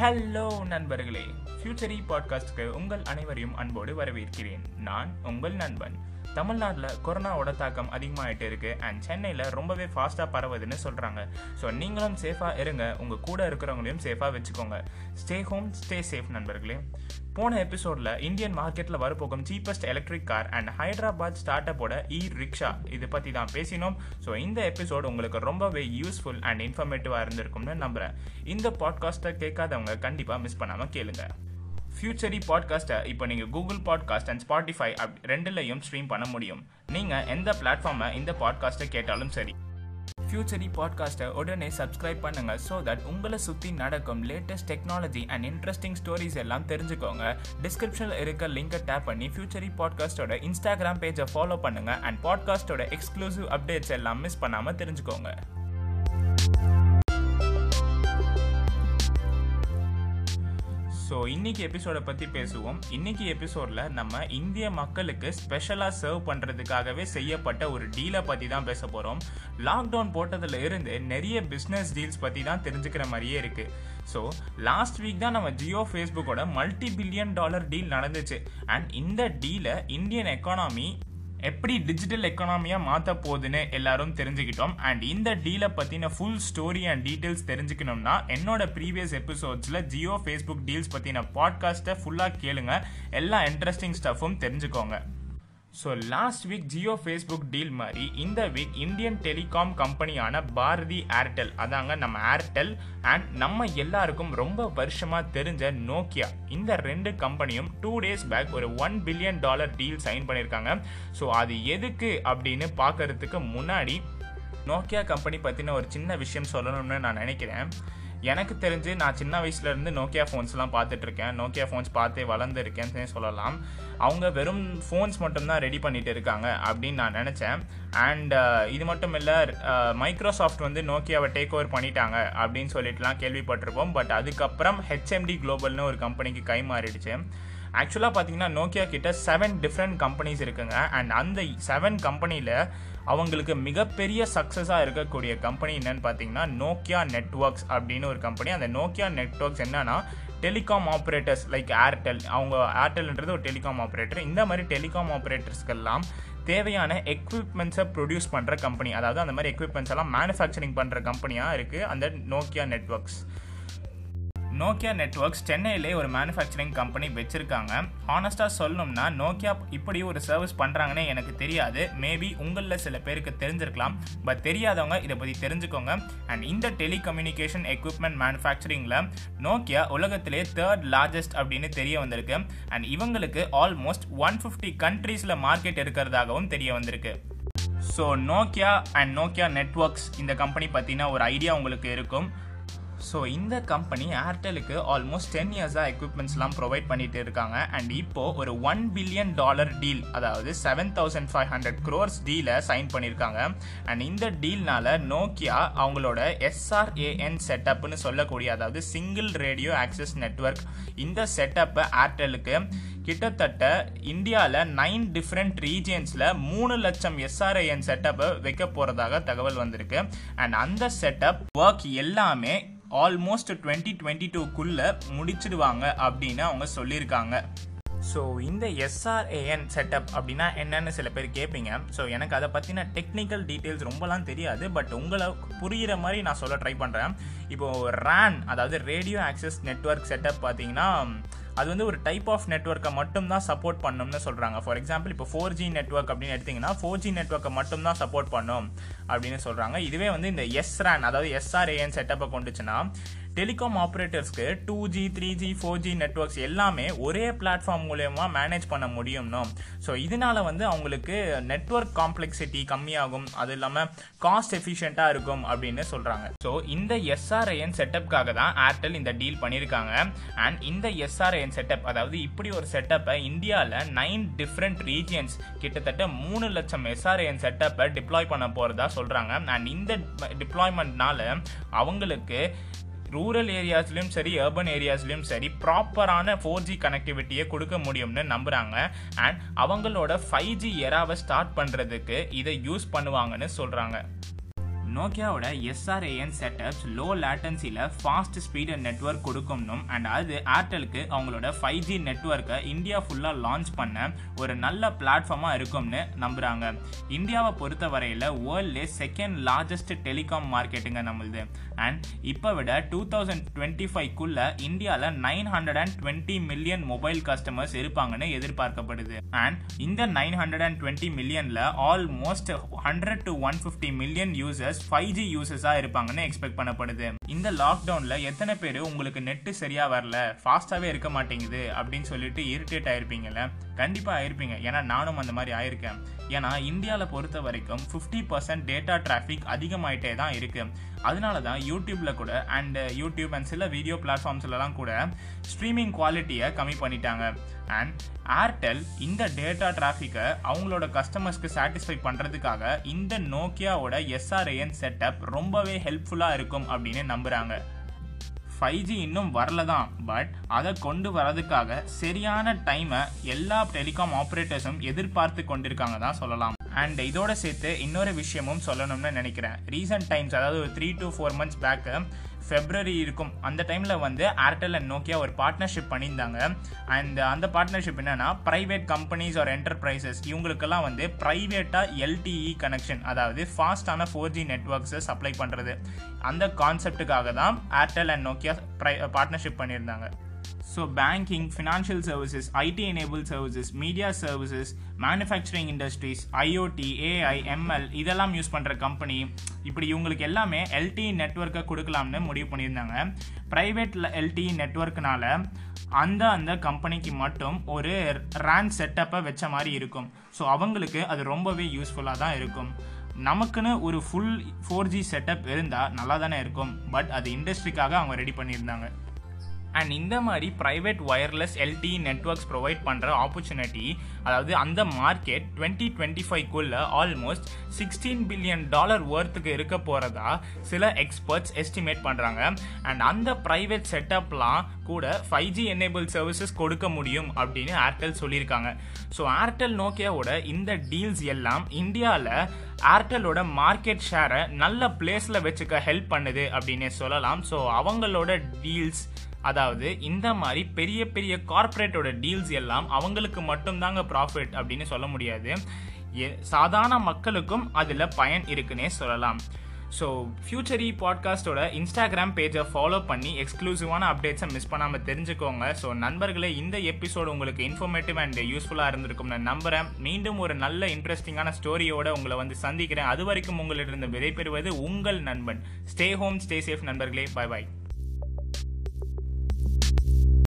Hello நண்பர்களே. ஃபியூச்சரி பாட்காஸ்டுக்கு e உங்கள் அனைவரையும் அன்போடு வரவேற்கிறேன். நான் உங்கள் நண்பன். தமிழ்நாட்டில் கொரோனாவோட தாக்கம் அதிகமாகிட்டு இருக்கு. அண்ட் சென்னையில் ரொம்பவே ஃபாஸ்ட்டாக பரவுதுன்னு சொல்கிறாங்க ஸோ நீங்களும் சேஃபாக இருங்க. உங்கள் கூட இருக்கிறவங்களையும் சேஃபாக வச்சுக்கோங்க. ஸ்டே ஹோம் ஸ்டே சேஃப் நண்பர்களே. போன எபிசோடில் இந்தியன் மார்க்கெட்டில் வரப்போகும் cheapest electric car and Hyderabad start அப்போட இ ரிக்ஷா இது பற்றி தான் பேசினோம். ஸோ இந்த எபிசோடு உங்களுக்கு ரொம்பவே யூஸ்ஃபுல் அண்ட் இன்ஃபர்மேட்டிவாக இருந்திருக்கும்னு நம்புகிறேன் இந்த பாட்காஸ்ட்டை கேட்காதவங்க கண்டிப்பாக மிஸ் பண்ணாமல் கேளுங்கள் ஃபியூச்சரி பாட்காஸ்ட்டை இப்போ நீங்கள் Google podcast and Spotify app ரெண்டுலையும் stream பண்ண முடியும். நீங்கள் எந்த பிளாட்ஃபார்மை இந்த பாட்காஸ்ட்டை கேட்டாலும் சரி. ஃபியூச்சரி பாட்காஸ்ட்டை உடனே சப்ஸ்கிரைப் பண்ணுங்கள் ஸோ தட் உங்களை சுற்றி நடக்கும் latest technology and interesting stories எல்லாம் தெரிஞ்சுக்கோங்க. டிஸ்கிரிப்ஷனில் இருக்க லிங்கை டேப் பண்ணி ஃபியூச்சரி பாட்காஸ்ட்டோட இன்ஸ்டாகிராம் பேஜை ஃபாலோ பண்ணுங்கள் அண்ட் பாட்காஸ்ட்டோட எக்ஸ்க்ளூசிவ் அப்டேட்ஸ் எல்லாம் மிஸ் பண்ணாமல் தெரிஞ்சுக்கோங்க. ஸோ இன்னைக்கு எபிசோடை பற்றி பேசுவோம். இன்னைக்கு எபிசோடில் நம்ம இந்திய மக்களுக்கு ஸ்பெஷலாக சர்வ் பண்ணுறதுக்காகவே செய்யப்பட்ட ஒரு டீலை பற்றி தான் பேச போகிறோம் லாக்டவுன் போட்டதில் இருந்து நிறைய பிஸ்னஸ் டீல்ஸ் பற்றி தான் தெரிஞ்சுக்கிற மாதிரியே இருக்குது ஸோ லாஸ்ட் வீக் தான் நம்ம ஜியோ ஃபேஸ்புக்கோட மல்டி பில்லியன் டாலர் டீல் நடந்துச்சு. அண்ட் இந்த டீலை இந்தியன் எக்கானமி எப்படி டிஜிட்டல் எக்கனாமியாக மாற்ற போகுதுன்னு எல்லாரும் தெரிஞ்சுக்கிட்டோம். அண்ட் இந்த டீலை பற்றின ஃபுல் ஸ்டோரி அண்ட் டீட்டெயில்ஸ் தெரிஞ்சுக்கணும்னா என்னோட ப்ரீவியஸ் எபிசோட்ஸில் ஜியோ ஃபேஸ்புக் டீல்ஸ் பற்றின பாட்காஸ்ட்டை ஃபுல்லாக கேளுங்க. எல்லா இன்ட்ரெஸ்டிங் ஸ்டஃப்பும் தெரிஞ்சுக்கோங்க. So last week Jio Facebook deal மாதிரி இந்த வீக் இந்தியன் டெலிகாம் கம்பெனியான பாரதி ஏர்டெல் அதாங்க நம்ம ஏர்டெல் அண்ட் நம்ம எல்லாருக்கும் ரொம்ப வருஷமாக தெரிஞ்ச நோக்கியா இந்த ரெண்டு கம்பெனியும் டூ டேஸ் பேக் ஒரு one billion dollar deal sign பண்ணியிருக்காங்க ஸோ அது எதுக்கு அப்படின்னு பார்க்கறதுக்கு முன்னாடி நோக்கியா கம்பெனி பற்றின ஒரு சின்ன விஷயம் சொல்லணும்னு நான் நினைக்கிறேன் எனக்கு தெரிஞ்சு நான் சின்ன வயசுலேருந்து நோக்கியா ஃபோன்ஸ்லாம் பார்த்துட்ருக்கேன் நோக்கியா ஃபோன்ஸ் பார்த்தே வளர்ந்துருக்கேன்னு சொல்லலாம். அவங்க வெறும் ஃபோன்ஸ் மட்டும்தான் ரெடி பண்ணிட்டு இருக்காங்க அப்படின்னு நான் நினச்சேன். அண்ட் இது மட்டும் இல்லை மைக்ரோசாஃப்ட் வந்து நோக்கியாவை டேக் ஓவர் பண்ணிட்டாங்க அப்படின்னு சொல்லிட்டுலாம் கேள்விப்பட்டிருப்போம். பட் அதுக்கப்புறம் ஹெச்எம்டி குளோபல்னு ஒரு கம்பெனிக்கு கை மாறிடுச்சு. ஆக்சுவலாக பார்த்தீங்கன்னா நோக்கியா கிட்ட செவன் டிஃப்ரெண்ட் கம்பெனிஸ் இருக்குங்க. அண்ட் அந்த செவன் கம்பெனியில் அவங்களுக்கு மிகப்பெரிய சக்ஸஸாக இருக்கக்கூடிய கம்பெனி என்னன்னு பார்த்தீங்கன்னா நோக்கியா நெட்ஒர்க்ஸ் அப்படின்னு ஒரு கம்பெனி அந்த நோக்கியா நெட்ஒர்க்ஸ் என்னன்னா டெலிகாம் ஆப்ரேட்டர்ஸ் லைக் ஏர்டெல் அவங்க ஏர்டெல்ன்றது ஒரு டெலிகாம் ஆப்ரேட்டர் இந்த மாதிரி டெலிகாம் ஆப்ரேட்டர்ஸ்க்கெல்லாம் தேவையான எக்யூப்மெண்ட்ஸை ப்ரொடியூஸ் பண்ணுற கம்பெனி அதாவது அந்த மாதிரி எக்யூப்மெண்ட்ஸ் எல்லாம் மேனுஃபேக்சரிங் பண்ணுற கம்பெனியாக இருக்குது அந்த நோக்கியா நெட்ஒர்க்ஸ் நோக்கியா நெட்ஒர்க்ஸ் சென்னையிலே ஒரு மேனுஃபேக்சரிங் கம்பெனி வச்சுருக்காங்க. ஆனஸ்ட்டாக சொல்லணும்னா நோக்கியா இப்படி ஒரு சர்வீஸ் பண்ணுறாங்கன்னே எனக்கு தெரியாது. மேபி உங்களில் சில பேருக்கு தெரிஞ்சிருக்கலாம். பட் தெரியாதவங்க இதை பற்றி தெரிஞ்சுக்கோங்க. அண்ட் இந்த டெலிகம்யூனிகேஷன் எக்யூப்மெண்ட் மேனுஃபேக்சரிங்கில் நோக்கியா உலகத்திலே தேர்ட் லார்ஜஸ்ட் அப்படின்னு தெரிய வந்திருக்கு. அண்ட் இவங்களுக்கு ஆல்மோஸ்ட் ஒன் ஃபிஃப்டி கண்ட்ரீஸில் மார்க்கெட் இருக்கிறதாகவும் தெரிய வந்திருக்கு. So Nokia and Nokia networks இந்த கம்பெனி பற்றின ஒரு ஐடியா உங்களுக்கு இருக்கும். ஸோ இந்த கம்பெனி ஏர்டெலுக்கு ஆல்மோஸ்ட் டென் இயர்ஸாக எக்யூப்மெண்ட்ஸ்லாம் ப்ரொவைட் பண்ணிட்டு இருக்காங்க. அண்ட் இப்போது ஒரு ஒன் பில்லியன் டாலர் டீல் அதாவது seven thousand five hundred crores டீலை sign பண்ணியிருக்காங்க அண்ட் இந்த டீல்னால நோக்கியா அவங்களோட எஸ்ஆர்ஏஎன் செட்டப்னு சொல்லக்கூடிய அதாவது சிங்கிள் ரேடியோ ஆக்சஸ் நெட்ஒர்க் இந்த செட்டப்பை ஏர்டெலுக்கு கிட்டத்தட்ட இந்தியாவில் நைன் டிஃப்ரெண்ட் ரீஜியன்ஸில் மூணு லட்சம் எஸ்ஆர்ஐஎன் செட்டப்பை வைக்க போகிறதாக தகவல் வந்திருக்கு. அண்ட் அந்த செட்டப் ஒர்க் எல்லாமே ஆல்மோஸ்ட் டுவெண்ட்டி டுவெண்ட்டி டூக்குள்ளே முடிச்சிடுவாங்க அப்படின்னு அவங்க சொல்லியிருக்காங்க. ஸோ இந்த எஸ்ஆர்ஏஎன் செட்டப் அப்படின்னா என்னன்னு சில பேர் கேட்பீங்க ஸோ எனக்கு அதை பற்றின டெக்னிக்கல் டீட்டெயில்ஸ் ரொம்பலாம் தெரியாது பட் உங்களை புரிகிற மாதிரி நான் சொல்ல ட்ரை பண்ணுறேன் இப்போது ரேன் அதாவது ரேடியோ ஆக்சஸ் நெட்ஒர்க் செட்டப் பார்த்தீங்கன்னா அது வந்து ஒரு டைப் ஆஃப் நெட்ஒர்க்கை மட்டும் தான் சப்போர்ட் பண்ணணும்னு சொல்கிறாங்க ஃபார் எக்ஸாம்பிள் இப்போ ஃபோர் ஜி நெட்ஒர்க் அப்படின்னு எடுத்திங்கன்னா ஃபோர் ஜி நெட்ஒர்க்கை மட்டும் தான் சப்போர்ட் பண்ணும் அப்படின்னு சொல்கிறாங்க இதுவே வந்து இந்த எஸ் ரேன் அதாவது எஸ்ஆர்ஏஎன் செட்டப்பை கொண்டுச்சுன்னா telecom ஆப்ரேட்டர்ஸ்க்கு two G three G four G networks எல்லாமே ஒரே பிளாட்ஃபார்ம் மூலயமா மேனேஜ் பண்ண முடியும்னோ. ஸோ இதனால வந்து அவங்களுக்கு நெட்ஒர்க் காம்ப்ளெக்சிட்டி கம்மியாகும். அது இல்லாமல் காஸ்ட் எஃபிஷியண்ட்டாக இருக்கும் அப்படின்னு சொல்கிறாங்க ஸோ இந்த எஸ்ஆர்ஐஎன் செட்டப்காக தான் ஏர்டெல் இந்த டீல் பண்ணியிருக்காங்க அண்ட் இந்த எஸ்ஆர்ஐஎன் செட்டப் அதாவது இப்படி ஒரு செட்டப்பை இந்தியாவில் நைன் டிஃப்ரெண்ட் ரீஜியன்ஸ் கிட்டத்தட்ட மூணு லட்சம் எஸ்ஆர்ஐஎன் செட்டப்பை டிப்ளாய் பண்ண போகிறதா சொல்கிறாங்க அண்ட் இந்த டிப்ளாய்மெண்ட்னால அவங்களுக்கு ரூரல் ஏரியாஸ்லையும் சரி அர்பன் ஏரியாஸ்லையும் சரி ப்ராப்பரான ஃபோர் ஜி கனெக்டிவிட்டியை கொடுக்க முடியும்னு நம்புகிறாங்க அண்ட் அவங்களோட ஃபைவ் ஜி எராவை ஸ்டார்ட் பண்ணுறதுக்கு இதை யூஸ் பண்ணுவாங்கன்னு சொல்கிறாங்க நோக்கியாவோட எஸ்ஆர்ஏஎன் செட்டப்ஸ் லோ லேட்டன்சியில் ஃபாஸ்ட் ஸ்பீடு நெட்ஒர்க் கொடுக்கணும் அண்ட் அது ஏர்டெலுக்கு அவங்களோட ஃபைவ் ஜி நெட்ஒர்க்கை இந்தியா ஃபுல்லாக லான்ச் பண்ண ஒரு நல்ல பிளாட்ஃபார்மாக இருக்கும்னு நம்புகிறாங்க இந்தியாவை பொறுத்த வரையில் வேர்ல்ட்லே செகண்ட் லார்ஜஸ்ட் டெலிகாம் மார்க்கெட்டுங்க நம்மளுது. அண்ட் இப்போ விட டூ தௌசண்ட் டுவெண்ட்டி ஃபைவ்க்குள்ளே இந்தியாவில் nine hundred and twenty million mobile customers இருப்பாங்கன்னு எதிர்பார்க்கப்படுது. அண்ட் இந்த nine hundred and twenty மில்லியனில் almost hundred to one fifty million users five G யூசர்ஸாக இருப்பாங்கன்னு எக்ஸ்பெக்ட் பண்ணப்படுது. இந்த லாக்டவுனில் எத்தனை பேர் உங்களுக்கு நெட்டு சரியாக வரல? ஃபாஸ்ட்டாகவே இருக்க மாட்டேங்குது அப்படின்னு சொல்லிட்டு இரிட்டேட் ஆயிருப்பீங்கல்ல. கண்டிப்பாக ஆயிருப்பீங்க. ஏன்னா நானும் அந்த மாதிரி ஆயிருக்கேன். ஏன்னா இந்தியாவில் பொறுத்த வரைக்கும் ஃபிஃப்டி பர்சன்ட் டேட்டா டிராஃபிக் அதிகமாயிட்டே தான் இருக்குது அதனால தான் யூடியூப்பில் கூட அண்ட் யூடியூப் அண்ட் சில வீடியோ பிளாட்ஃபார்ம்ஸ்லலாம் கூட ஸ்ட்ரீமிங் குவாலிட்டியை கம்மி பண்ணிட்டாங்க. அண்ட் ஏர்டெல் இந்த டேட்டா டிராஃபிக்கை அவங்களோட கஸ்டமர்ஸ்க்கு சாட்டிஸ்ஃபை பண்ணுறதுக்காக இந்த நோக்கியாவோட எஸ்ஆர்ஏஎன் செட்டப் ரொம்பவே ஹெல்ப்ஃபுல்லாக இருக்கும் அப்படின்னு நம்புகிறாங்க ஃபைவ் ஜி இன்னும் வரல தான். பட் அதை கொண்டு வரதுக்காக சரியான டைமை எல்லா டெலிகாம் ஆப்ரேட்டர்ஸும் எதிர்பார்த்து கொண்டிருக்காங்க தான் சொல்லலாம். அண்ட் இதோட சேர்த்து இன்னொரு விஷயமும் சொல்லணும்னு நினைக்கிறேன். ரீசெண்ட் டைம்ஸ் அதாவது ஒரு three to four months back February இருக்கும். அந்த டைமில் வந்து ஏர்டெல் அண்ட் நோக்கியா ஒரு பார்ட்னர்ஷிப் பண்ணியிருந்தாங்க. அண்ட் அந்த பார்ட்னர்ஷிப் என்னென்னா ப்ரைவேட் கம்பெனிஸ் ஆர் என்டர்பிரைசஸ் இவங்களுக்கெல்லாம் வந்து ப்ரைவேட்டாக எல்டிஇ கனெக்ஷன் அதாவது ஃபாஸ்டான ஃபோர் ஜி நெட்ஒர்க்ஸை சப்ளை பண்ணுறது அந்த கான்செப்டுக்காக தான் ஏர்டெல் அண்ட் நோக்கியா ப்ரை பார்ட்னர்ஷிப் பண்ணியிருந்தாங்க. So banking financial services IT enable services media services manufacturing industries IoT AI ML இதெல்லாம் யூஸ் பண்ணுற கம்பெனி இப்படி இவங்களுக்கு எல்லாமே எல்டி நெட்ஒர்க்கை கொடுக்கலாம்னு முடிவு பண்ணியிருந்தாங்க. ப்ரைவேட் எல்டி நெட்ஒர்க்னால அந்த அந்த கம்பெனிக்கு மட்டும் ஒரு ரேன் செட்டப்பை வச்ச மாதிரி இருக்கும். ஸோ அவங்களுக்கு அது ரொம்பவே யூஸ்ஃபுல்லாக தான் இருக்கும். நமக்குன்னு ஒரு ஃபுல் ஃபோர் ஜி செட்டப் இருந்தால் நல்லா தானே இருக்கும். பட் அது இண்டஸ்ட்ரிக்காக அவங்க ரெடி பண்ணியிருந்தாங்க. அண்ட் இந்த மாதிரி private wireless LT networks provide பண்ணுற ஆப்பர்ச்சுனிட்டி அதாவது அந்த மார்க்கெட் டுவெண்ட்டி டுவெண்ட்டி ஃபைவ்க்குள்ளே ஆல்மோஸ்ட் சிக்ஸ்டீன் பில்லியன் டாலர் ஒர்த்துக்கு இருக்க போகிறதா சில எக்ஸ்பர்ட்ஸ் எஸ்டிமேட் பண்ணுறாங்க அண்ட் அந்த ப்ரைவேட் செட்டப்லாம் கூட ஃபைவ் ஜி எனேபிள் சர்வீசஸ் கொடுக்க முடியும் அப்படின்னு ஏர்டெல் சொல்லியிருக்காங்க. ஸோ ஏர்டெல் நோக்கியாவோட இந்த டீல்ஸ் எல்லாம் இந்தியாவில் ஏர்டெலோட மார்க்கெட் ஷேரை நல்ல பிளேஸில் வச்சுக்க ஹெல்ப் பண்ணுது அப்படின்னே சொல்லலாம். ஸோ அவங்களோட டீல்ஸ் அதாவது இந்த மாதிரி பெரிய பெரிய கார்ப்பரேட்டோட டீல்ஸ் எல்லாம் அவங்களுக்கு மட்டும்தாங்க ப்ராஃபிட் அப்படின்னு சொல்ல முடியாது. சாதாரண மக்களுக்கும் அதில் பயன் இருக்குன்னே சொல்லலாம். ஸோ ஃபியூச்சரி பாட்காஸ்டோட இன்ஸ்டாகிராம் பேஜை ஃபாலோ பண்ணி எக்ஸ்க்ளூசிவான அப்டேட்ஸை மிஸ் பண்ணாமல் தெரிஞ்சுக்கோங்க. ஸோ நண்பர்களே இந்த எபிசோடு உங்களுக்கு இன்ஃபர்மேட்டிவ் அண்ட் யூஸ்ஃபுல்லாக இருந்திருக்கும் நான் நம்புகிறேன் மீண்டும் ஒரு நல்ல இன்ட்ரெஸ்டிங்கான ஸ்டோரியோட உங்களை வந்து சந்திக்கிறேன். அது வரைக்கும் உங்களிடம் விடைபெறுவது உங்கள் நண்பன். ஸ்டே ஹோம் ஸ்டே சேஃப் நண்பர்களே. பாய் பாய்